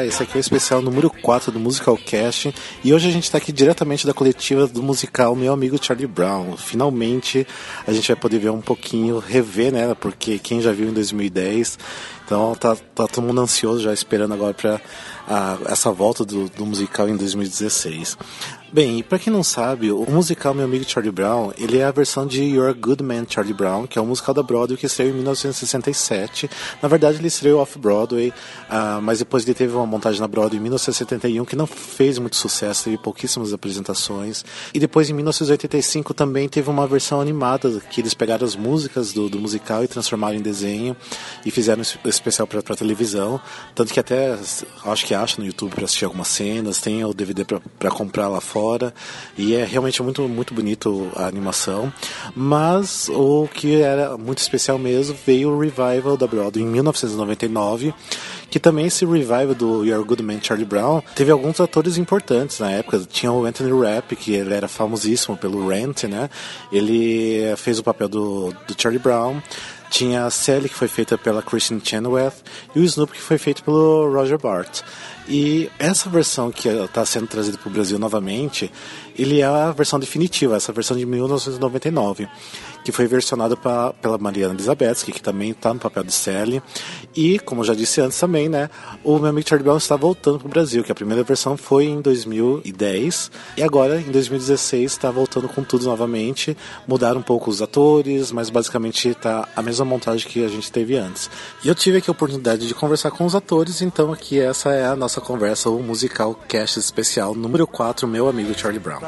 Esse aqui é o especial número 4 do Musical Cast e hoje a gente está aqui diretamente da coletiva do musical Meu Amigo Charlie Brown. Finalmente a gente vai poder ver um pouquinho, rever, né? Porque quem já viu em 2010, então tá, tá todo mundo ansioso já esperando agora para essa volta do, do musical em 2016. Bem, e pra quem não sabe, o musical Meu Amigo Charlie Brown, ele é a versão de Your Good Man Charlie Brown, que é um musical da Broadway que estreou em 1967. Na verdade, ele estreou off-Broadway, uh, mas depois ele teve uma montagem na Broadway em 1971 que não fez muito sucesso, teve pouquíssimas apresentações. E depois, em 1985, também teve uma versão animada, que eles pegaram as músicas do, do musical e transformaram em desenho e fizeram um especial para televisão. Tanto que até, acho que acha no YouTube para assistir algumas cenas, tem o DVD para comprar lá fora fora e é realmente muito muito bonito a animação. Mas o que era muito especial mesmo veio o revival da Broadway em 1999 que também esse revival do Your Good Man Charlie Brown teve alguns atores importantes na época. Tinha o Anthony Rapp, que ele era famosíssimo pelo Rent, né? Ele fez o papel do, do Charlie Brown. Tinha a Sally, que foi feita pela Kristen Chenoweth, e o Snoop, que foi feito pelo Roger Bart. E essa versão que está sendo trazida para o Brasil novamente, ele é a versão definitiva, essa versão de 1999 que foi versionada pra, pela Mariana Elizabeth, que também está no papel de Sally. E, como eu já disse antes também, né, o meu amigo Charlie Brown está voltando para o Brasil, que a primeira versão foi em 2010 e agora em 2016 está voltando com tudo novamente. Mudaram um pouco os atores, mas basicamente está a mesma montagem que a gente teve antes. E eu tive aqui a oportunidade de conversar com os atores, então aqui essa é a nossa conversa, o musical cast especial número 4, meu amigo Charlie Brown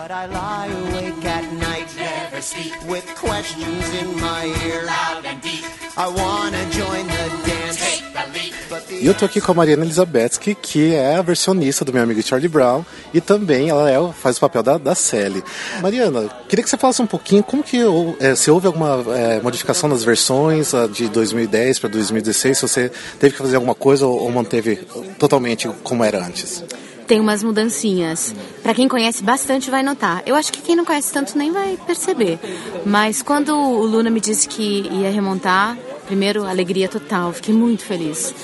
questions in my ear. Loud and deep. I wanna join the dance. E eu tô aqui com a Mariana Elizabetsky, que é a versionista do meu amigo Charlie Brown, e também ela é, faz o papel da, da Sally. Mariana, queria que você falasse um pouquinho como que é, se houve alguma é, modificação nas versões de 2010 para 2016, se você teve que fazer alguma coisa ou, ou manteve totalmente como era antes tem umas mudancinhas. Para quem conhece bastante vai notar. Eu acho que quem não conhece tanto nem vai perceber. Mas quando o Luna me disse que ia remontar, primeiro alegria total, fiquei muito feliz.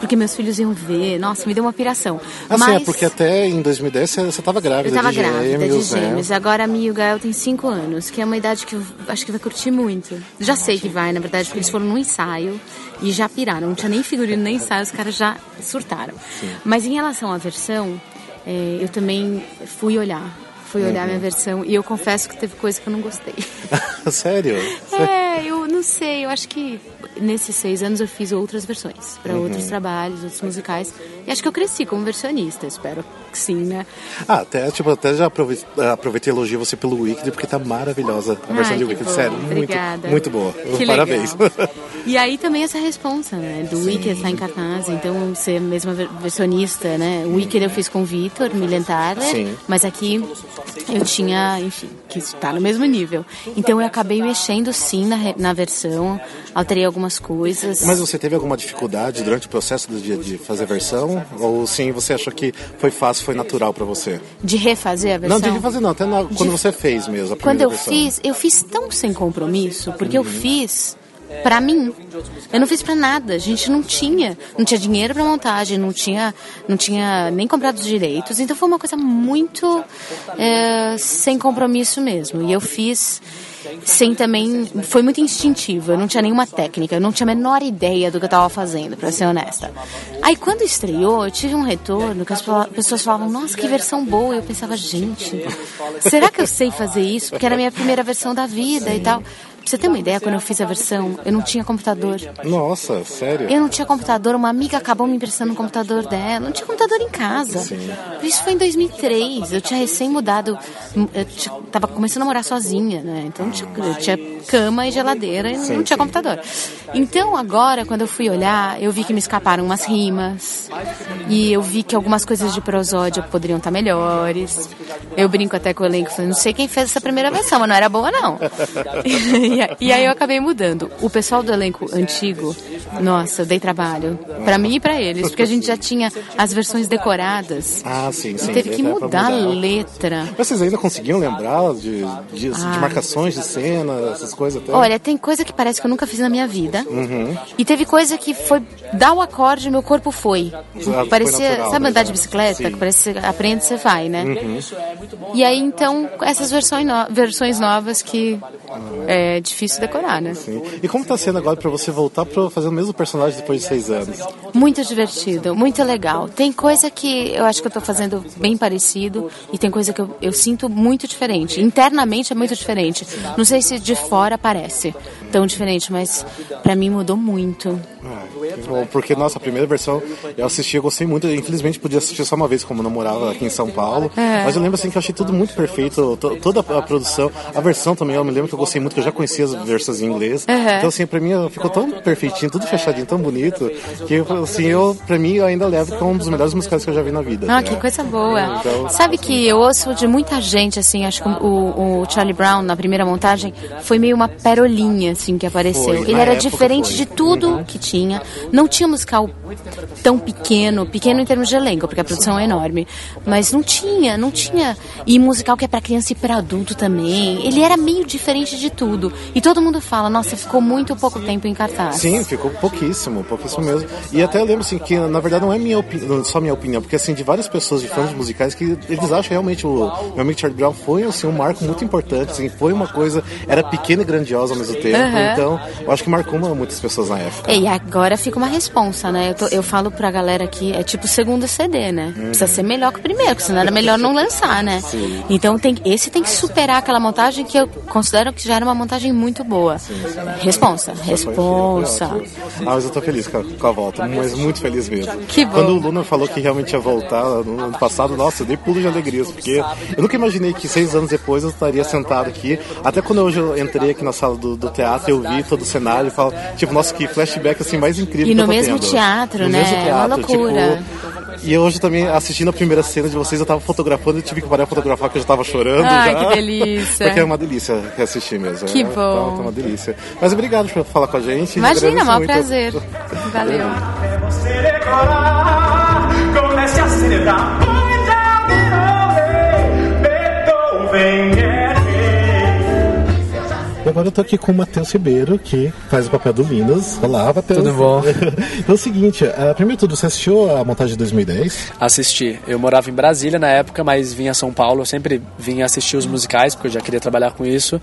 Porque meus filhos iam ver, nossa, me deu uma piração. Assim, Mas, é porque até em 2010 você estava grávida eu tava de grávida de gêmeos. Né? Agora a Mia e o Gael têm 5 anos, que é uma idade que eu acho que vai curtir muito. Já sei que vai, na verdade, porque eles foram num ensaio e já piraram. Não tinha nem figurino, nem ensaio, os caras já surtaram. Sim. Mas em relação à versão, é, eu também fui olhar. Fui olhar uhum. minha versão e eu confesso que teve coisa que eu não gostei. Sério? É, eu não sei, eu acho que nesses seis anos eu fiz outras versões para uhum. outros trabalhos, outros musicais. E acho que eu cresci como versionista, espero que sim, né? Ah, até, tipo, até já aproveitei, aproveitei e elogio você pelo Wicked, porque tá maravilhosa a versão Ai, de Wicked. Bom. Sério, Obrigada. muito, muito boa. Que Parabéns. E aí também essa responsa, né? Do sim. Wicked estar tá em cartaz, então ser mesma versionista, né? O Wicked eu fiz com o Vitor Milenthaler, mas aqui eu tinha, enfim, que está no mesmo nível. Então eu acabei mexendo sim na, na versão, alterei algumas coisas. Mas você teve alguma dificuldade durante o processo de, de fazer a versão? Ou sim, você achou que foi fácil, foi natural para você? De refazer a versão? Não, de refazer não, até na, quando de... você fez mesmo Quando eu versão. fiz, eu fiz tão sem compromisso, porque uhum. eu fiz para mim. Eu não fiz para nada. A gente não tinha, não tinha dinheiro para montagem, não tinha, não tinha nem comprado os direitos. Então foi uma coisa muito é, sem compromisso mesmo. E eu fiz sem também, foi muito instintivo. Eu não tinha nenhuma técnica, eu não tinha a menor ideia do que eu estava fazendo, para ser honesta. Aí quando estreou, eu tive um retorno que as pessoas falavam: "Nossa, que versão boa". Eu pensava: "Gente, será que eu sei fazer isso?" Porque era a minha primeira versão da vida e tal. Pra você ter uma ideia, quando eu fiz a versão, eu não tinha computador. Nossa, sério? Eu não tinha computador, uma amiga acabou me emprestando um computador dela. Não tinha computador em casa. Sim. Isso foi em 2003. Eu tinha recém mudado, eu tinha, tava começando a morar sozinha, né? Então eu tinha, eu tinha cama e geladeira e sim, não tinha sim. computador. Então agora, quando eu fui olhar, eu vi que me escaparam umas rimas. E eu vi que algumas coisas de prosódia poderiam estar melhores. Eu brinco até com o elenco, falei, não sei quem fez essa primeira versão, mas não era boa não. e, e, aí eu acabei mudando. O pessoal do elenco antigo, nossa, dei trabalho. para mim e para eles, porque a gente já tinha as versões decoradas. Ah, sim, sim. Teve que mudar, mudar, a letra. Mas vocês ainda conseguiam lembrar de, de, de marcações de cena, essas coisas até? Olha, tem coisa que parece que eu nunca fiz na minha vida. Uhum. E teve coisa que foi dar o acorde meu corpo foi. Ah, Parecia, foi natural, sabe andar de bicicleta? Sim. Que parece aprende, você vai, né? Uhum. E aí então essas versões, no, versões novas que é difícil decorar, né? Sim. E como está sendo agora para você voltar para fazer o mesmo personagem depois de seis anos? Muito divertido, muito legal. Tem coisa que eu acho que eu estou fazendo bem parecido e tem coisa que eu, eu sinto muito diferente. Internamente é muito diferente. Não sei se de fora parece tão diferente, mas para mim mudou muito. É, porque, nossa, a primeira versão eu assisti, eu gostei muito. Infelizmente podia assistir só uma vez, como eu não morava aqui em São Paulo. É. Mas eu lembro assim que eu achei tudo muito perfeito, toda a produção. A versão também, eu me lembro que eu gostei muito, que eu já conhecia as versões em inglês. Uhum. Então, assim, pra mim ficou tão perfeitinho, tudo fechadinho, tão bonito, que, assim, eu, pra mim, eu ainda levo é um dos melhores musicais que eu já vi na vida. Ah, né? que coisa boa. Então, Sabe que eu ouço de muita gente, assim, acho que o, o Charlie Brown, na primeira montagem, foi meio uma perolinha, assim, que apareceu. Foi, Ele era diferente foi. de tudo uhum. que tinha. Não tinha musical tão pequeno, pequeno em termos de elenco, porque a produção é enorme, mas não tinha, não tinha. E musical que é para criança e para adulto também. Ele era meio diferente de tudo. E todo mundo fala, nossa, ficou muito pouco tempo em cartaz. Sim, ficou pouquíssimo, pouquíssimo mesmo. E até eu lembro assim que na verdade não é minha opinião, só minha opinião, porque assim de várias pessoas de fãs musicais que eles acham realmente o meu amigo Charlie Brown foi assim um marco muito importante, assim, foi uma coisa era pequena e grandiosa ao mesmo tempo. Uhum. Então, eu acho que marcou muitas pessoas na época. E agora fica uma responsa, né? Eu, tô, eu falo pra galera que é tipo o segundo CD, né? Uhum. Precisa ser melhor que o primeiro, porque senão era melhor não lançar, né? Sim. Então tem, esse tem que superar aquela montagem que eu considero que já era uma montagem muito boa. Sim. Responsa, responsa. Ah, mas eu tô feliz com a, com a, volta, mas muito feliz mesmo. Que bom. Quando o Luna falou que realmente ia voltar no ano passado, nossa, eu dei pulo de alegria, porque eu nunca imaginei que seis anos depois eu estaria sentado aqui. Até quando hoje eu entrei aqui na sala do, do teatro, eu vi todo o cenário e falo, tipo, nossa, que flashback assim mais incrível. E no mesmo tendo. teatro, no né? Mesmo teatro, é uma loucura. Tipo, e hoje também, assistindo a primeira cena de vocês, eu tava fotografando e tive que parar a fotografar porque eu já tava chorando. Ai, já. que delícia. porque é uma delícia assistir mesmo. Que é, bom. Tá, tá uma delícia. Mas obrigado por falar com a gente. Imagina, maior prazer. Valeu. Comece a celebrar. Agora eu tô aqui com o Matheus Ribeiro, que faz o papel do Minas. Olá, Matheus. Tudo bom? então é o seguinte, uh, primeiro tudo, você assistiu a montagem de 2010? Assisti. Eu morava em Brasília na época, mas vinha a São Paulo. Eu sempre vinha assistir os musicais, porque eu já queria trabalhar com isso.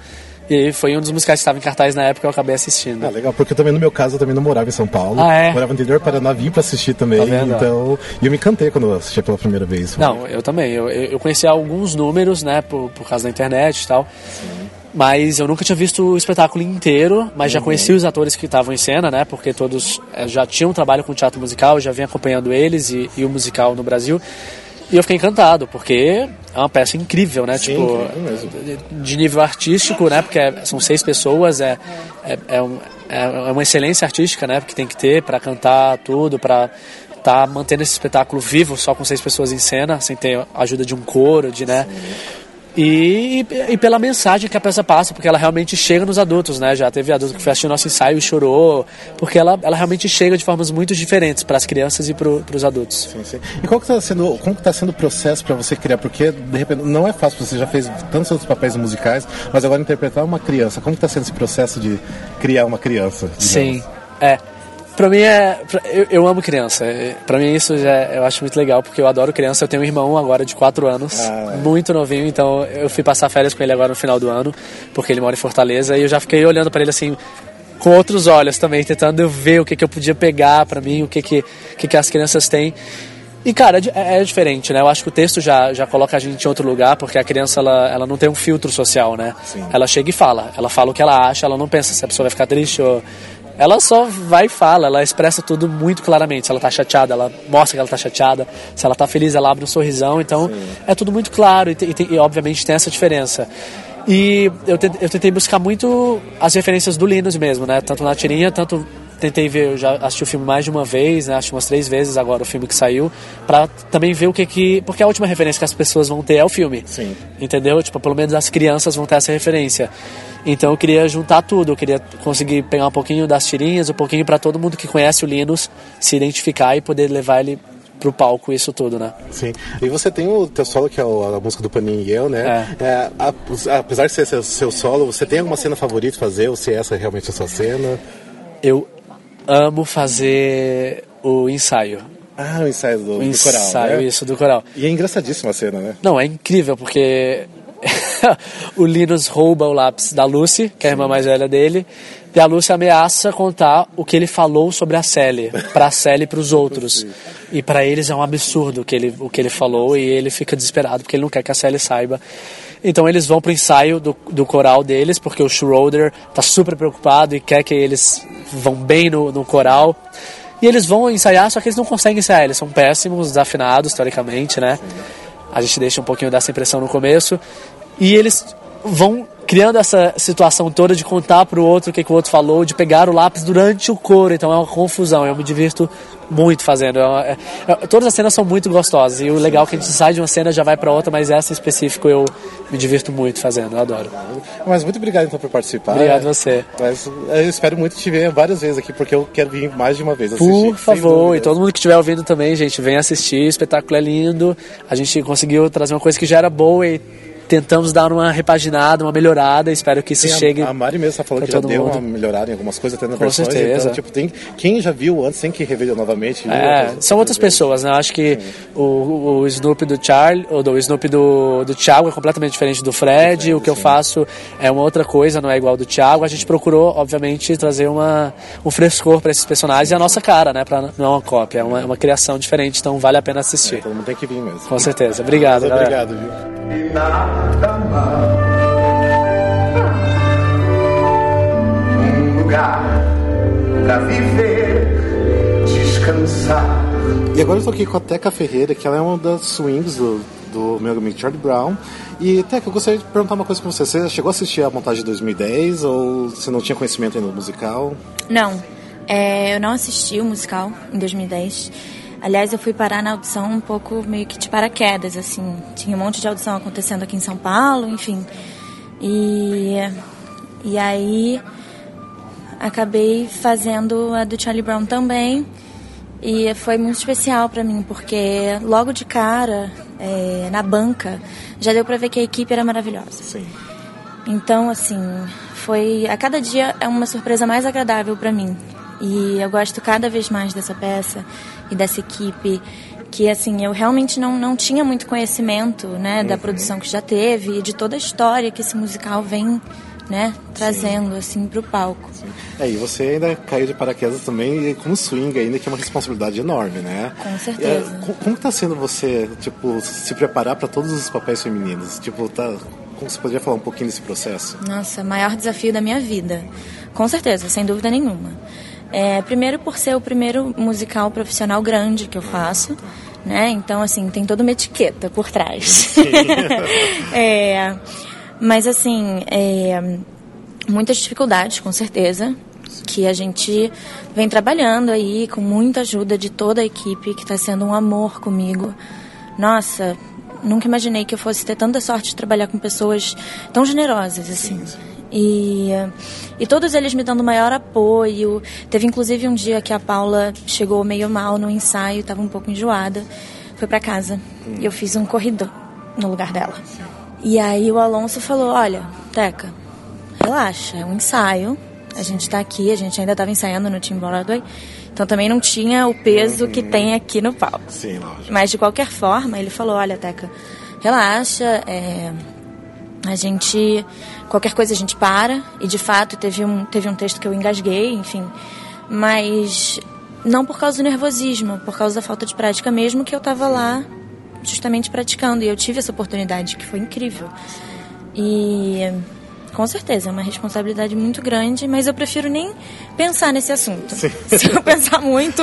E foi um dos musicais que estava em cartaz na época que eu acabei assistindo. Ah, legal, porque também no meu caso eu também não morava em São Paulo. Ah, é? Morava no interior Paraná, vim pra assistir também. Tá então, e eu me encantei quando eu assisti pela primeira vez. Não, eu também. Eu, eu conheci alguns números, né, por, por causa da internet e tal. Sim. Mas eu nunca tinha visto o espetáculo inteiro, mas já uhum. conheci os atores que estavam em cena, né? Porque todos é, já tinham trabalho com teatro musical, já vinha acompanhando eles e, e, o musical no Brasil. E eu fiquei encantado, porque é uma peça incrível, né? Sim, tipo, de nível artístico, né? Porque é, são seis pessoas, é, é, é, um, é, uma excelência artística, né? Que tem que ter para cantar tudo, para tá mantendo esse espetáculo vivo só com seis pessoas em cena, sem ter a ajuda de um coro, de, né? Sim. E, e, pela mensagem que a peça passa, porque ela realmente chega nos adultos, né? Já teve adulto que foi assistir o nosso ensaio e chorou, porque ela, ela realmente chega de formas muito diferentes para as crianças e para os adultos. Sim, sim. E qual que está sendo, como está sendo o processo para você criar? Porque de repente não é fácil, você já fez tantos outros papéis musicais, mas agora interpretar uma criança, como está sendo esse processo de criar uma criança? Digamos? Sim, é. Pra mim é. Eu, eu amo criança. Pra mim isso já eu acho muito legal, porque eu adoro criança. Eu tenho um irmão agora de 4 anos, ah, é. muito novinho, então eu fui passar férias com ele agora no final do ano, porque ele mora em Fortaleza, e eu já fiquei olhando para ele assim, com outros olhos também, tentando ver o que, que eu podia pegar para mim, o que, que, que, que as crianças têm. E, cara, é, é, diferente, né? Eu acho que o texto já, já coloca a gente em outro lugar, porque a criança, ela, ela não tem um filtro social, né? Sim. Ela chega e fala. Ela fala o que ela acha, ela não pensa se a pessoa vai ficar triste ou ela só vai e fala, ela expressa tudo muito claramente. Se ela tá chateada, ela mostra que ela tá chateada. Se ela tá feliz, ela abre um sorrisão. Então, Sim. é tudo muito claro e, e, e, obviamente tem essa diferença. E eu, te, eu tentei buscar muito as referências do Linus mesmo, né? Tanto na tirinha, tanto tentei ver, eu já assisti o filme mais de uma vez, né? Acho umas três vezes agora o filme que saiu, para também ver o que que. Porque a última referência que as pessoas vão ter é o filme. Sim. Entendeu? Tipo, pelo menos as crianças vão ter essa referência. Então eu queria juntar tudo, eu queria conseguir pegar um pouquinho das tirinhas, um pouquinho para todo mundo que conhece o Linus se identificar e poder levar ele pro palco isso tudo, né? Sim. E você tem o teu solo, que é a música do Paninho e eu, né? É. É, a, apesar de ser seu, seu, solo, você tem alguma cena favorita fazer, ou se essa é realmente a sua cena? Eu amo fazer o ensaio. Ah, o ensaio do, o do ensaio, coral. Né? isso, do coral. E é engraçadíssima a cena, né? Não, é incrível, porque o Linus rouba o lápis da Lucy, que é a irmã mais velha dele, e a Lucy ameaça contar o que ele falou sobre a Sally, pra Sally e pros outros. E para eles é um absurdo o que, ele, o que ele falou, e ele fica desesperado porque ele não quer que a Sally saiba. Então eles vão pro ensaio do, do coral deles, porque o Schroeder tá super preocupado e quer que eles vão bem no, no coral. E eles vão ensaiar, só que eles não conseguem ensaiar, eles são péssimos, desafinados, teoricamente, né? A gente deixa um pouquinho dessa impressão no começo. E eles vão criando essa situação toda de contar pro outro o que, que o outro falou, de pegar o lápis durante o coro, então é uma confusão, eu me divirto muito fazendo. É uma, é, é, todas as cenas são muito gostosas, e o legal é que a gente sai de uma cena já vai para outra, mas essa em específico eu me divirto muito fazendo, eu adoro. Mas muito obrigado então por participar. Obrigado a você. Mas eu espero muito te ver várias vezes aqui, porque eu quero vir mais de uma vez assistir. Por favor, e todo mundo que estiver ouvindo também, gente, vem assistir, o espetáculo é lindo, a gente conseguiu trazer uma coisa que já era boa e tentamos dar uma repaginada, uma melhorada. Espero que isso Sim, chegue. A Mari mesmo está falando que já deu mundo. uma melhorada em algumas coisas, até na Com versões. certeza. Então, tipo, tem, quem já viu antes tem que rever novamente. É, outras, são outras pessoas, né? Eu acho que o, o Snoopy do Charlie, ou do Snoopy do, do Thiago é completamente diferente do Fred. Fred o que sim. eu faço é uma outra coisa, não é igual ao do Thiago. A gente procurou, obviamente, trazer uma, um frescor para esses personagens e a nossa cara, né? Pra, não é uma cópia, é uma, uma criação diferente, então vale a pena assistir. É, todo mundo tem que vir mesmo. Com certeza. Obrigado, Mas, Obrigado, viu? E agora eu tô aqui com a Teca Ferreira, que ela é uma das swings do, do meu amigo Charlie Brown. E, Teca, eu gostaria de perguntar uma coisa pra você. Você chegou a assistir a montagem de 2010 ou você não tinha conhecimento ainda do musical? Não, é, eu não assisti o musical em 2010. Aliás, eu fui parar na audição um pouco meio que de paraquedas, assim. Tinha um monte de audição acontecendo aqui em São Paulo, enfim. E, e aí acabei fazendo a do Charlie Brown também. E foi muito especial para mim, porque logo de cara, é, na banca, já deu para ver que a equipe era maravilhosa. Sim. Então, assim, foi. A cada dia é uma surpresa mais agradável para mim. E eu gosto cada vez mais dessa peça e dessa equipe que assim eu realmente não, não tinha muito conhecimento né da produção que já teve e de toda a história que esse musical vem né trazendo Sim. assim para o palco é, e você ainda caiu de paraquedas também como swing ainda que é uma responsabilidade enorme né? Com certeza. é, como está sendo você tipo se preparar para todos os papéis femininos? Tipo tá como você poderia falar um pouquinho desse processo? Nossa maior desafio da minha vida. Com certeza sem dúvida nenhuma é, primeiro por ser o primeiro musical profissional grande que eu faço, né? Então, assim, tem toda uma etiqueta por trás. é, mas, assim, é, muitas dificuldades, com certeza, que a gente vem trabalhando aí com muita ajuda de toda a equipe, que está sendo um amor comigo. Nossa, nunca imaginei que eu fosse ter tanta sorte de trabalhar com pessoas tão generosas, assim. E, e todos eles me dando maior apoio. Teve inclusive um dia que a Paula chegou meio mal no ensaio, estava um pouco enjoada. Foi para casa. E eu fiz um corridor no lugar dela. E aí o Alonso falou: Olha, Teca, relaxa, é um ensaio. A gente está aqui, a gente ainda estava ensaiando no Team Broadway. Então também não tinha o peso uhum. que tem aqui no palco. Sim, lógico. Mas de qualquer forma, ele falou: Olha, Teca, relaxa, é, a gente qualquer coisa a gente para. E de fato teve um teve um texto que eu engasguei enfim. Mas não por causa do nervosismo por causa da falta de prática mesmo que eu estava lá justamente praticando. E eu tive essa oportunidade que foi incrível. E com certeza é uma responsabilidade muito grande mas eu prefiro nem pensar nesse assunto. Sim. se eu pensar muito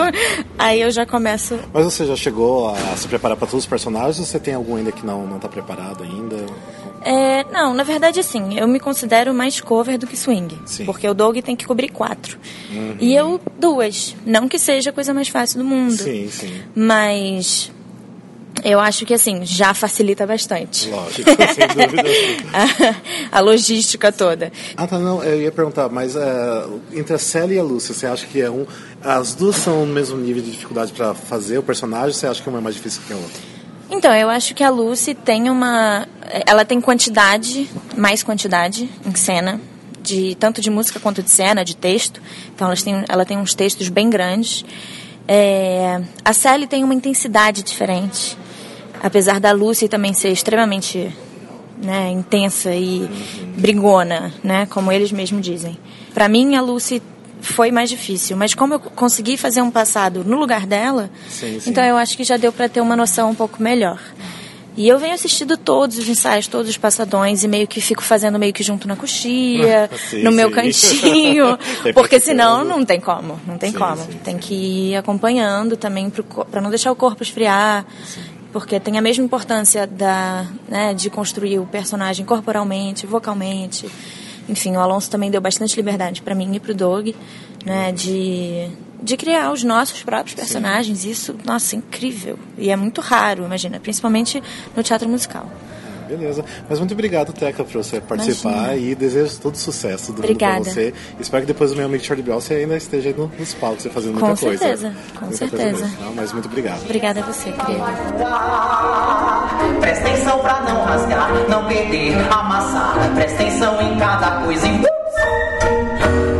aí eu já começo. Mas você já chegou a se preparar para todos os personagens ou você tem algum ainda que não não está preparado ainda é, Não, na verdade, assim, eu me considero mais cover do que swing. Sim. Porque o Doug tem que cobrir quatro. E eu, duas. Não que seja a coisa mais fácil do mundo. Sim, sim. Mas eu acho que, assim, já facilita bastante. Lógico, sem dúvida. a, a logística toda. Ah, tá, não, eu ia perguntar, mas é, entre a Sally e a Lúcia, você acha que é um. As duas são no mesmo nível de dificuldade para fazer o personagem, ou você acha que uma é mais difícil que a outra? Então, eu acho que a Lucy tem uma. Ela tem quantidade, mais quantidade em cena, de tanto de música quanto de cena, de texto. Então, elas têm, ela tem uns textos bem grandes. É, a Sally tem uma intensidade diferente. Apesar da Lucy também ser extremamente né, intensa e brigona, né, como eles mesmos dizem. Para mim, a Lucy foi mais difícil, mas como eu consegui fazer um passado no lugar dela, Sim, sim. então eu acho que já deu para ter uma noção um pouco melhor. E eu venho assistindo todos os ensaios, todos os passadões e meio que fico fazendo meio que junto na coxia, Sim, no meu cantinho, porque senão não tem como, não tem como. tem que ir acompanhando também para não deixar o corpo esfriar, porque tem a mesma importância da, né, de construir o personagem corporalmente, vocalmente. Enfim, o Alonso também deu bastante liberdade para mim e para o Doug, né, de de criar os nossos próprios personagens. Isso, nossa, incrível. E é muito raro, imagina, principalmente no teatro musical. Beleza. Mas muito obrigado, Teca, por você participar Imagina. e desejo todo sucesso do mundo Obrigada. pra você. Espero que depois do meu amigo Charlie Brown você ainda esteja aí no- nos palcos você fazendo muita Com coisa. certeza, com Muita certeza. mesmo. Não, mas muito obrigado. Obrigada a você, querido. Presta atenção pra não rasgar, não perder, amassar. Presta atenção em cada coisa. e-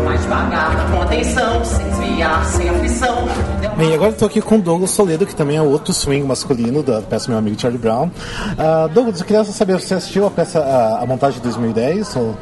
Mais devagar, com atenção, sem desviar, sem aflição. Bem, agora eu tô aqui com o Douglas Toledo, que também é outro swing masculino da peça Meu Amigo Charlie Brown. Ah, Douglas, eu queria saber, você assistiu a peça, a, a montagem de 2010? Ou...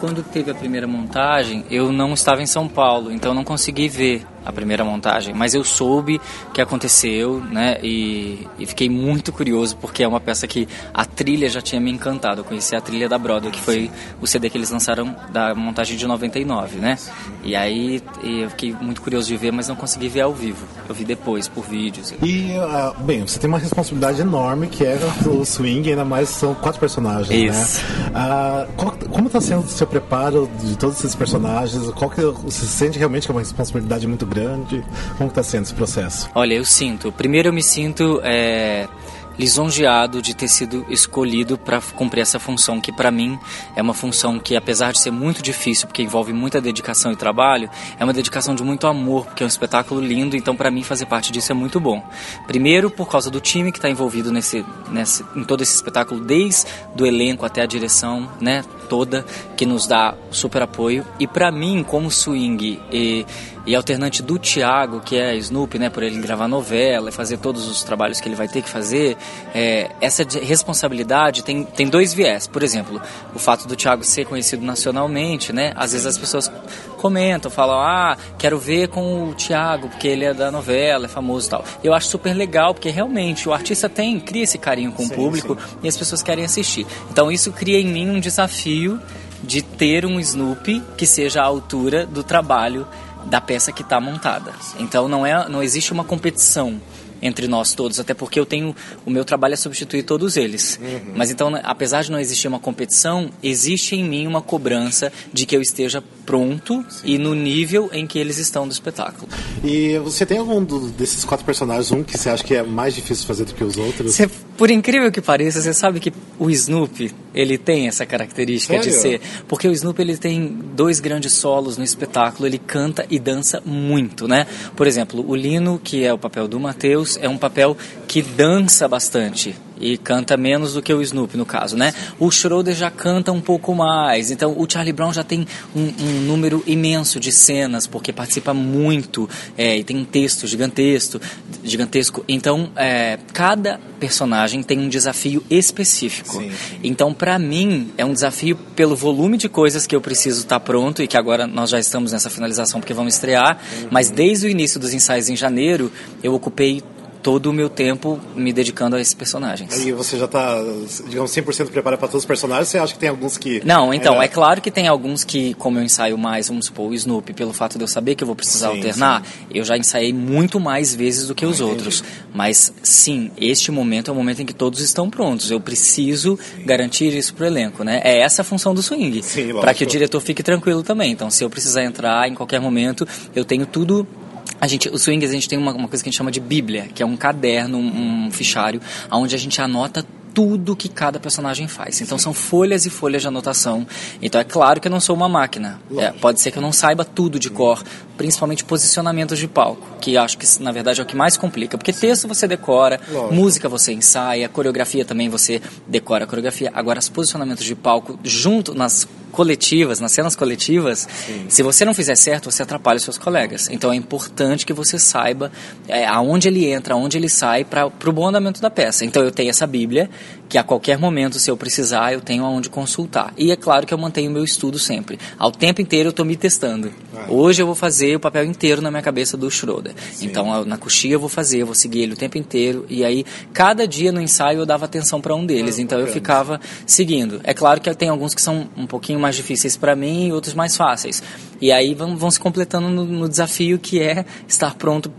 Quando teve a primeira montagem, eu não estava em São Paulo, então não consegui ver a primeira montagem, mas eu soube que aconteceu, né? E, e fiquei muito curioso porque é uma peça que a trilha já tinha me encantado. Eu conheci a trilha da Broadway, que foi o CD que eles lançaram da montagem de 99, né? E aí eu fiquei muito curioso de ver, mas não consegui ver ao vivo. Eu vi depois por vídeos. E, ah, bem, você tem uma responsabilidade enorme que é o swing, ainda mais são quatro personagens, Isso. né? Ah, qual- como está sendo o seu preparo de todos esses personagens? Qual que você sente realmente que é uma responsabilidade muito grande? Como está sendo esse processo? Olha, eu sinto. Primeiro, eu me sinto é, lisonjeado de ter sido escolhido para cumprir essa função, que para mim é uma função que, apesar de ser muito difícil, porque envolve muita dedicação e trabalho, é uma dedicação de muito amor, porque é um espetáculo lindo. Então, para mim, fazer parte disso é muito bom. Primeiro, por causa do time que está envolvido nesse, nesse, em todo esse espetáculo, desde do elenco até a direção, né, toda, que nos dá super apoio. E para mim, como swing e e alternante do Thiago, que é Snoopy, né, por ele gravar novela e fazer todos os trabalhos que ele vai ter que fazer, é, essa de- responsabilidade tem, tem dois viés. Por exemplo, o fato do Thiago ser conhecido nacionalmente, né, às vezes as pessoas comentam, falam, ah, quero ver com o Thiago, porque ele é da novela, é famoso e tal. Eu acho super legal, porque realmente o artista tem, cria esse carinho com o público e as pessoas querem assistir. Então isso cria em mim um desafio de ter um Snoopy que seja à altura do trabalho da peça que está montada. Então não é, não existe uma competição entre nós todos, até porque eu tenho o meu trabalho é substituir todos eles. Mas então, apesar de não existir uma competição, existe em mim uma cobrança de que eu esteja pronto e no nível em que eles estão do espetáculo. E você tem algum do- desses quatro personagens, um que você acha que é mais difícil fazer do que os outros? Você- por incrível que pareça, você sabe que o Snoopy, ele tem essa característica de Sério? ser... Porque o Snoopy, ele tem dois grandes solos no espetáculo, ele canta e dança muito, né? Por exemplo, o Lino, que é o papel do Matheus, é um papel que dança bastante e canta menos do que o Snoopy, no caso, né? O Schroeder já canta um pouco mais, então o Charlie Brown já tem um, um número imenso de cenas, porque participa muito é, e tem um texto gigantesco, gigantesco. Então, é, cada personagem tem um desafio específico. Sim, sim. Então, para mim, é um desafio pelo volume de coisas que eu preciso estar pronto e que agora nós já estamos nessa finalização porque vamos estrear. Mas desde o início dos ensaios em janeiro, eu ocupei todo o meu tempo me dedicando a esses personagens. E você já tá, digamos, 100% preparado para todos os personagens? Você acha que tem alguns que. Não, então, ainda- é claro que tem alguns que, como eu ensaio mais, vamos supor, o Snoopy, pelo fato de eu saber que eu vou precisar Sim, alternar, eu já ensaiei muito mais vezes do que os outros. Mas, sim, este momento é o momento em que todos estão prontos. Eu preciso garantir isso pro elenco, né? É essa a função do swing. Sim. Para que o diretor fique tranquilo também. Então, se eu precisar entrar em qualquer momento, eu tenho tudo a gente, o Swing, a gente tem uma, uma coisa que a gente chama de Bíblia, que é um caderno, um, um fichário, onde a gente anota tudo que cada personagem faz. Então são folhas e folhas de anotação. Então é claro que eu não sou uma máquina. É, pode ser que eu não saiba tudo de cor, principalmente posicionamentos de palco, que acho que na verdade é o que mais complica. Porque texto você decora, Lógico. música você ensaia, coreografia também você decora a coreografia. Agora os posicionamentos de palco junto nas coletivas, nas cenas coletivas, se você não fizer certo, você atrapalha os seus colegas. Então é importante que você saiba é, aonde ele entra, aonde ele sai para o bom andamento da peça. Então eu tenho essa Bíblia, que a qualquer momento, se eu precisar, eu tenho aonde consultar. E é claro que eu mantenho o meu estudo sempre. Ao tempo inteiro eu estou me testando. Hoje eu vou fazer o papel inteiro na minha cabeça do Schroeder. Então eu- na coxia eu vou fazer, eu vou seguir ele o tempo inteiro. E aí, cada dia no ensaio eu dava atenção para um deles. então eu ficava seguindo. É claro que tem alguns que são um pouquinho mais difíceis para mim e outros mais fáceis. E aí vão, vão se completando no, no desafio que é estar pronto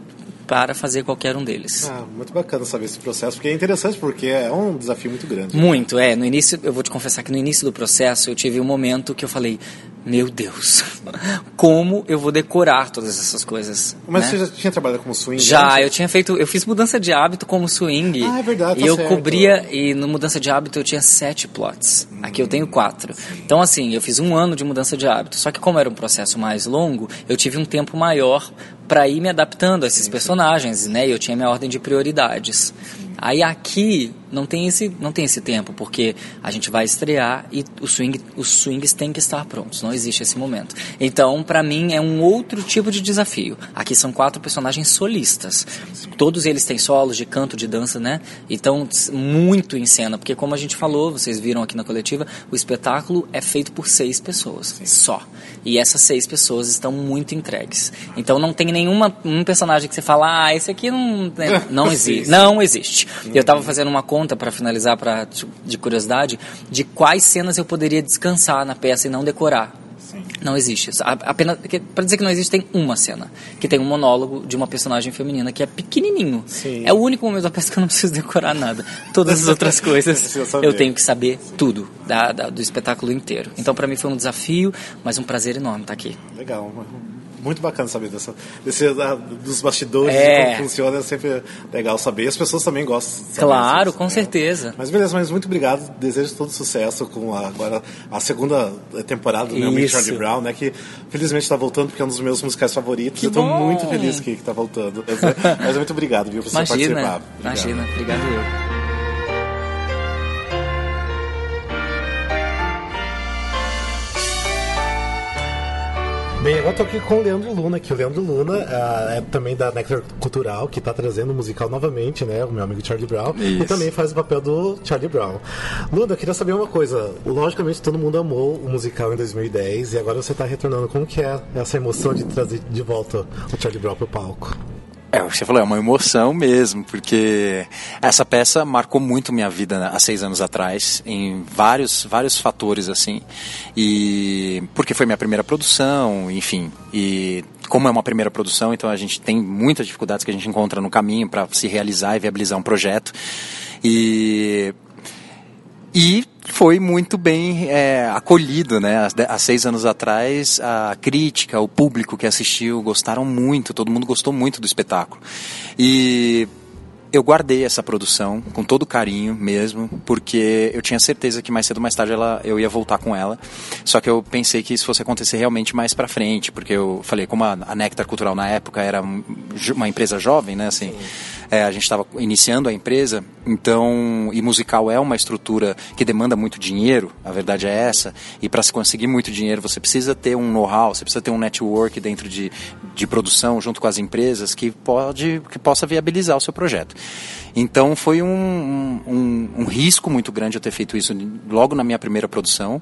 para fazer qualquer um deles. Ah, muito bacana saber esse processo, porque é interessante, porque é um desafio muito grande. Muito, é. No início, eu vou te confessar que no início do processo eu tive um momento que eu falei: Meu Deus, como eu vou decorar todas essas coisas? Mas né? você já tinha trabalhado como swing? Já, eu tinha feito, eu fiz mudança de hábito como swing. Ah, é verdade, E tá eu certo. cobria, e no mudança de hábito eu tinha sete plots. Aqui eu tenho quatro. Então, assim, eu fiz um ano de mudança de hábito. Só que como era um processo mais longo, eu tive um tempo maior para ir me adaptando a esses personagens, né? E eu tinha minha ordem de prioridades. Aí aqui não tem esse não tem esse tempo porque a gente vai estrear e o swing os swings têm que estar prontos. Não existe esse momento. Então para mim é um outro tipo de desafio. Aqui são quatro personagens solistas. Todos eles têm solos de canto, de dança, né? Então muito em cena porque como a gente falou, vocês viram aqui na coletiva, o espetáculo é feito por seis pessoas só. E essas seis pessoas estão muito entregues. Então não tem nenhuma um personagem que você fala, ah, esse aqui não não existe. Não existe. Eu estava fazendo uma conta para finalizar pra, de curiosidade de quais cenas eu poderia descansar na peça e não decorar. Não existe. Apenas para dizer que não existe tem uma cena que tem um monólogo de uma personagem feminina que é pequenininho. Sim. É o único momento da peça que eu não preciso decorar nada. Todas as outras coisas eu tenho que saber tudo da, da- do espetáculo inteiro. Então para mim foi um desafio, mas um prazer enorme estar aqui. Legal. Muito bacana saber dessa, desse, da- dos bastidores, É. de como funciona, é sempre legal saber. E as pessoas também gostam. de saber Claro, disso, com né? certeza. Mas beleza, mas muito obrigado. Desejo todo sucesso com a, agora a segunda temporada do meu Isso. Charlie Brown, né? Que felizmente está voltando porque é um dos meus musicais favoritos. Que eu estou muito feliz que está voltando. Mas, mas muito obrigado, viu, por você Imagina, participar. Obrigado. imagina. Obrigado eu. Bem, agora estou aqui com o Leandro Luna, que o Leandro Luna ah, é também da Nectar Cultural, que está trazendo o musical novamente, né? O meu amigo Charlie Brown. E Isso. também faz o papel do Charlie Brown. Luna, eu queria saber uma coisa. Logicamente, todo mundo amou o musical em 2010 e agora você está retornando. Como que é essa emoção de trazer de volta o Charlie Brown para o palco? É, o que você falou, é uma emoção mesmo, porque essa peça marcou muito minha vida né, há seis anos atrás, em vários, vários fatores, assim. E porque foi minha primeira produção, enfim. E como é uma primeira produção, então a gente tem muitas dificuldades que a gente encontra no caminho para se realizar e viabilizar um projeto. E e foi muito bem é, acolhido, né? Há seis anos atrás, a crítica, o público que assistiu gostaram muito, todo mundo gostou muito do espetáculo. E eu guardei essa produção com todo carinho mesmo, porque eu tinha certeza que mais cedo ou mais tarde ela, eu ia voltar com ela. Só que eu pensei que isso fosse acontecer realmente mais pra frente, porque eu falei, como a, a Nectar Cultural na época era um- uma empresa jovem, né? Assim, é, a gente estava iniciando a empresa, então, e musical é uma estrutura que demanda muito dinheiro, a verdade é essa, e para se conseguir muito dinheiro você precisa ter um know-how, você precisa ter um network dentro de, de produção junto com as empresas que, pode, que possa viabilizar o seu projeto. Então foi um, um, um, risco muito grande eu ter feito isso logo na minha primeira produção,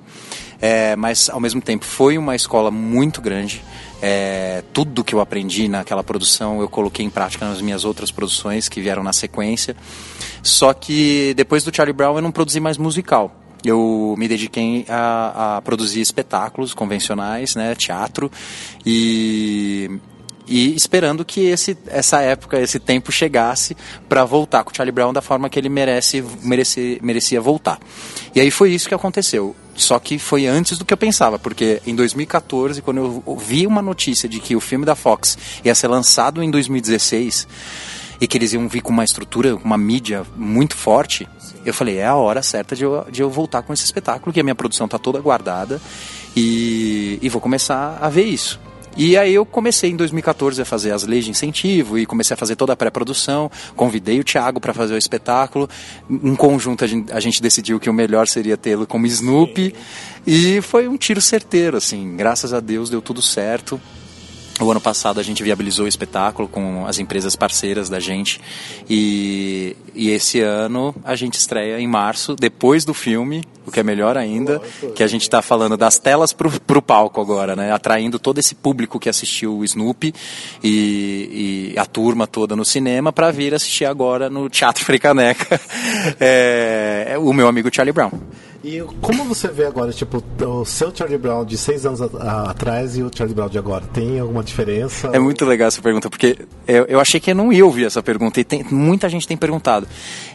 é, mas ao mesmo tempo foi uma escola muito grande. É, tudo que eu aprendi naquela produção eu coloquei em prática nas minhas outras produções que vieram na sequência. Só que depois do Charlie Brown eu não produzi mais musical. Eu me dediquei a, a produzir espetáculos convencionais, né, teatro, e e esperando que esse, essa época, esse tempo chegasse para voltar com o Charlie Brown da forma que ele merece, merece, merecia voltar. E aí foi isso que aconteceu. Só que foi antes do que eu pensava, porque em 2014, quando eu vi uma notícia de que o filme da Fox ia ser lançado em 2016 e que eles iam vir com uma estrutura, uma mídia muito forte, eu falei, é a hora certa de eu, de eu voltar com esse espetáculo, que a minha produção está toda guardada e, e vou começar a ver isso. E aí eu comecei em 2014 a fazer as leis de incentivo e comecei a fazer toda a pré-produção, convidei o Thiago para fazer o espetáculo. Em conjunto a gente, a gente decidiu que o melhor seria tê-lo como Snoopy e foi um tiro certeiro, assim, graças a Deus deu tudo certo. O ano passado a gente viabilizou o espetáculo com as empresas parceiras da gente e, e esse ano a gente estreia em março, depois do filme, o que é melhor ainda, que a gente está falando das telas para o palco agora, né? Atraindo todo esse público que assistiu o Snoopy e, e a turma toda no cinema para vir assistir agora no Teatro Fricaneca é, o meu amigo Charlie Brown. E como você vê agora, tipo, o seu Charlie Brown de seis anos atrás e o Charlie Brown de agora? Tem alguma diferença? É muito legal essa pergunta, porque eu, eu achei que eu não ia ouvir essa pergunta e tem, muita gente tem perguntado.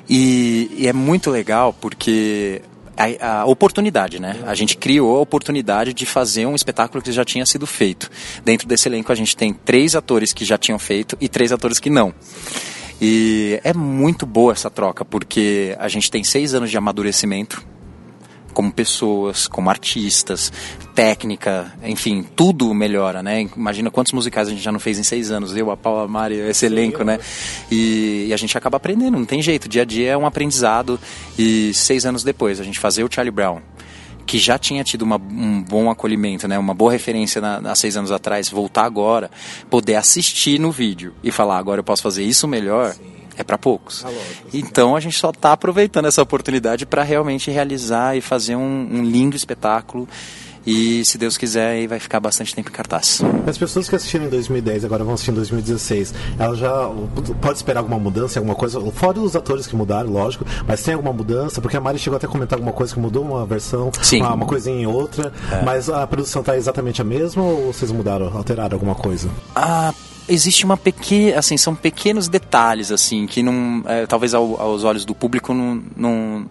E, e é muito legal porque a, a, oportunidade, né? A gente criou a oportunidade de fazer um espetáculo que já tinha sido feito. Dentro desse elenco a gente tem três atores que já tinham feito e três atores que não. E é muito boa essa troca, porque a gente tem seis anos de amadurecimento como pessoas, como artistas, técnica, enfim, tudo melhora, né? Imagina quantos musicais a gente já não fez em seis anos, eu, a Paula Mari, esse elenco, né? E, e, a gente acaba aprendendo, não tem jeito, dia a dia é um aprendizado e seis anos depois a gente fazer o Charlie Brown, que já tinha tido uma, um bom acolhimento, né? Uma boa referência na, há seis anos atrás, voltar agora, poder assistir no vídeo e falar, agora eu posso fazer isso melhor. Sim é para poucos. Então a gente só está aproveitando essa oportunidade para realmente realizar e fazer um, um, lindo espetáculo. E se Deus quiser, aí vai ficar bastante tempo em cartaz. As pessoas que assistiram em 2010 agora vão assistir em 2016. Ela já pode esperar alguma mudança, alguma coisa? Fora os atores que mudaram, lógico, mas tem alguma mudança? Porque a Mari chegou até a comentar alguma coisa que mudou uma versão, Sim. Uma, uma coisinha em outra. É. Mas a produção está exatamente a mesma ou vocês mudaram, alteraram alguma coisa? Ah existe uma pequena, assim, são pequenos detalhes, assim, que não, é, talvez ao, aos olhos do público não, não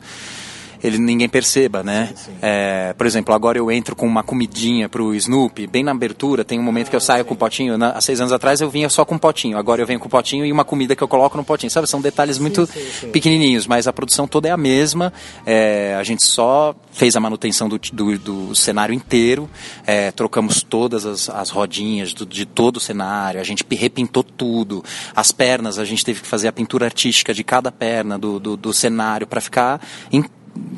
ele ninguém perceba, né? Sim, sim. É, por exemplo, agora eu entro com uma comidinha pro Snoopy, bem na abertura, tem um momento que eu saio com o potinho. Na, há seis anos atrás eu vinha só com um potinho, agora eu venho com o potinho e uma comida que eu coloco no potinho, sabe? São detalhes muito sim, pequenininhos, mas a produção toda é a mesma. É, a gente só fez a manutenção do, do, do cenário inteiro, é, trocamos todas as, as rodinhas do, de todo o cenário, a gente repintou tudo. As pernas, a gente teve que fazer a pintura artística de cada perna do, do, do cenário para ficar em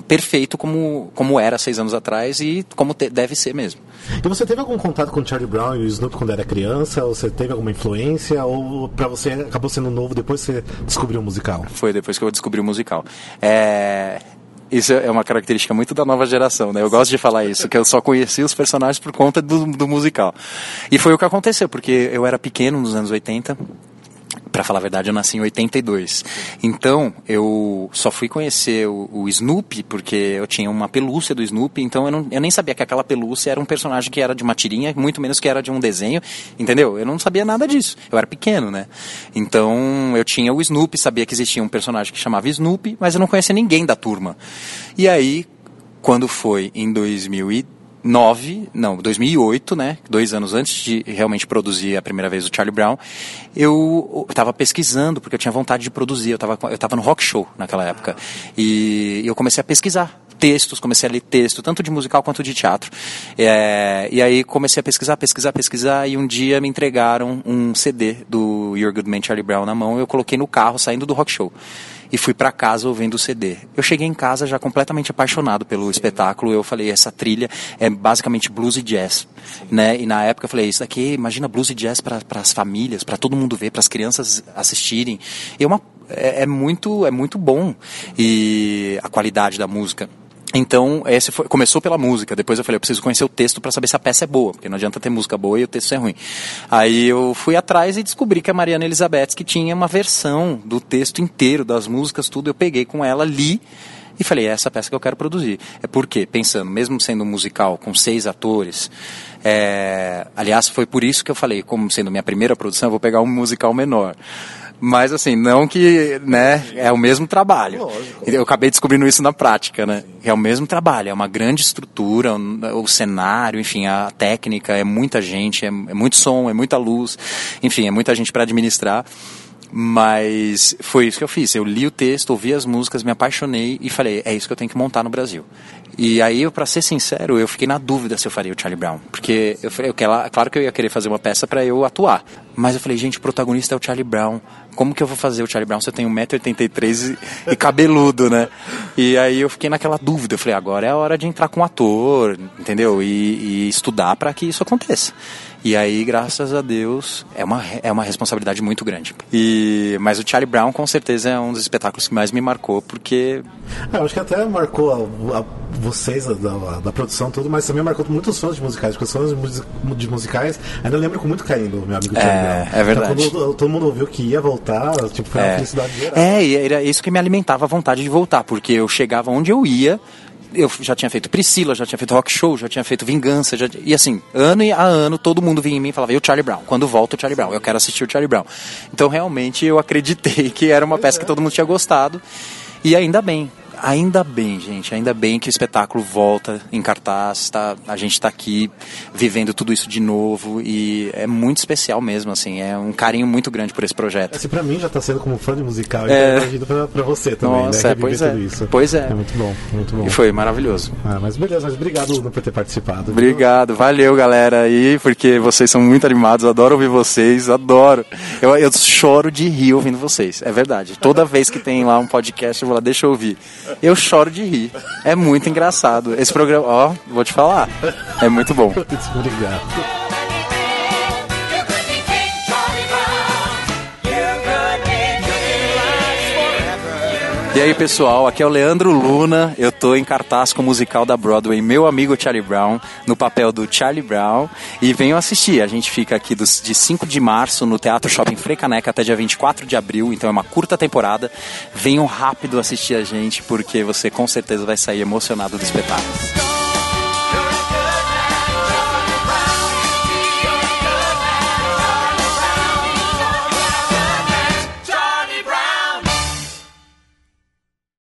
perfeito como, como era seis anos atrás e como te, deve ser mesmo. E você teve algum contato com o Charlie Brown e o Snoop quando era criança? Ou você teve alguma influência? Ou para você acabou sendo novo depois que você descobriu o musical? Foi depois que eu descobri o musical. É... Isso é uma característica muito da nova geração, né? Eu gosto de falar isso, que eu só conheci os personagens por conta do, do musical. E foi o que aconteceu, porque eu era pequeno nos anos 80, para falar a verdade, eu nasci em 82. Então, eu só fui conhecer o, o, Snoopy porque eu tinha uma pelúcia do Snoopy, então eu, não, eu nem sabia que aquela pelúcia era um personagem que era de uma tirinha, muito menos que era de um desenho, entendeu? Eu não sabia nada disso. Eu era pequeno, né? Então, eu tinha o Snoopy, sabia que existia um personagem que chamava Snoopy, mas eu não conhecia ninguém da turma. E aí, quando foi em 2010, 2009, não, 2008, né, dois anos antes de realmente produzir a primeira vez o Charlie Brown, eu estava pesquisando, porque eu tinha vontade de produzir, eu estava eu tava no rock show naquela época, e eu comecei a pesquisar textos, comecei a ler texto, tanto de musical quanto de teatro. É, e aí comecei a pesquisar, pesquisar, pesquisar, e um dia me entregaram um CD do Your Good Man Charlie Brown na mão, e eu coloquei no carro saindo do rock show e fui para casa ouvindo o CD. Eu cheguei em casa já completamente apaixonado pelo espetáculo. Eu falei, essa trilha é basicamente blues e jazz, né? E na época eu falei, isso daqui, imagina blues e jazz para as famílias, para todo mundo ver, para as crianças assistirem. E é uma é, é muito, é muito bom e a qualidade da música. Então, esse foi, começou pela música. Depois eu falei, eu preciso conhecer o texto para saber se a peça é boa, porque não adianta ter música boa e o texto ser ruim. Aí eu fui atrás e descobri que a Mariana Elizabeth que tinha uma versão do texto inteiro das músicas, tudo. Eu peguei com ela, li e falei, é essa peça que eu quero produzir. É porque, pensando, mesmo sendo um musical com seis atores, é... aliás, foi por isso que eu falei, como sendo minha primeira produção, eu vou pegar um musical menor. Mas assim, não que, né, é o mesmo trabalho. Lógico. Eu acabei descobrindo isso na prática, né? É o mesmo trabalho, é uma grande estrutura, o cenário, enfim, a técnica, é muita gente, é, é muito som, é muita luz, enfim, é muita gente para administrar. Mas foi isso que eu fiz. Eu li o texto, ouvi as músicas, me apaixonei e falei, é isso que eu tenho que montar no Brasil. E aí, para ser sincero, eu fiquei na dúvida se eu faria o Charlie Brown. Porque eu falei, claro que eu ia querer fazer uma peça para eu atuar. Mas eu falei, gente, o protagonista é o Charlie Brown. Como que eu vou fazer o Charlie Brown se eu tenho 1,83m e, e cabeludo, né? E aí eu fiquei naquela dúvida. Eu falei, agora é a hora de entrar com um ator, entendeu? E, e estudar para que isso aconteça. E aí, graças a Deus, é uma, é uma responsabilidade muito grande. E, mas o Charlie Brown, com certeza, é um dos espetáculos que mais me marcou, porque. É, eu acho que até marcou a, a, vocês da, da, produção tudo, mas também marcou muitos fãs de musicais, porque os fãs de, musicais ainda lembro com muito carinho do meu amigo é. É verdade. Então, quando todo mundo ouviu que ia voltar, tipo, foi é. uma felicidade geral. É, e era isso que me alimentava a vontade de voltar, porque eu chegava onde eu ia eu já tinha feito Priscila, já tinha feito Rock Show, já tinha feito Vingança, já, e assim, ano a ano, todo mundo vinha em mim e falava, e o Charlie Brown? Quando volta o Charlie Brown? Eu quero assistir o Charlie Brown. Então, realmente, eu acreditei que era uma peça que todo mundo tinha gostado, e ainda bem, ainda bem, gente, ainda bem que o espetáculo volta em cartaz, tá, a gente está aqui vivendo tudo isso de novo e é muito especial mesmo, assim, é um carinho muito grande por esse projeto. Esse pra mim já está sendo como fã de musical, é... imagino pra, pra você também, Nossa, né? É, pois é, isso. pois é. É muito bom, muito bom. E foi maravilhoso. Ah, mas beleza, mas obrigado, Luna, por ter participado. Obrigado, viu? valeu, galera, aí, porque vocês são muito animados, adoro ouvir vocês, adoro. Eu, eu choro de rir ouvindo vocês, é verdade. Toda vez que tem lá um podcast, eu vou lá, deixa eu ouvir. Eu choro de rir. É muito engraçado. Esse programa, ó, vou te falar. É muito bom. Obrigado. E aí, pessoal, aqui é o Leandro Luna. Eu tô em cartaz com o musical da Broadway, meu amigo Charlie Brown, no papel do Charlie Brown. E venham assistir. A gente fica aqui dos, de 5 de março no Teatro Shopping Frecaneca até dia 24 de abril, então é uma curta temporada. Venham rápido assistir a gente, porque você com certeza vai sair emocionado do espetáculo.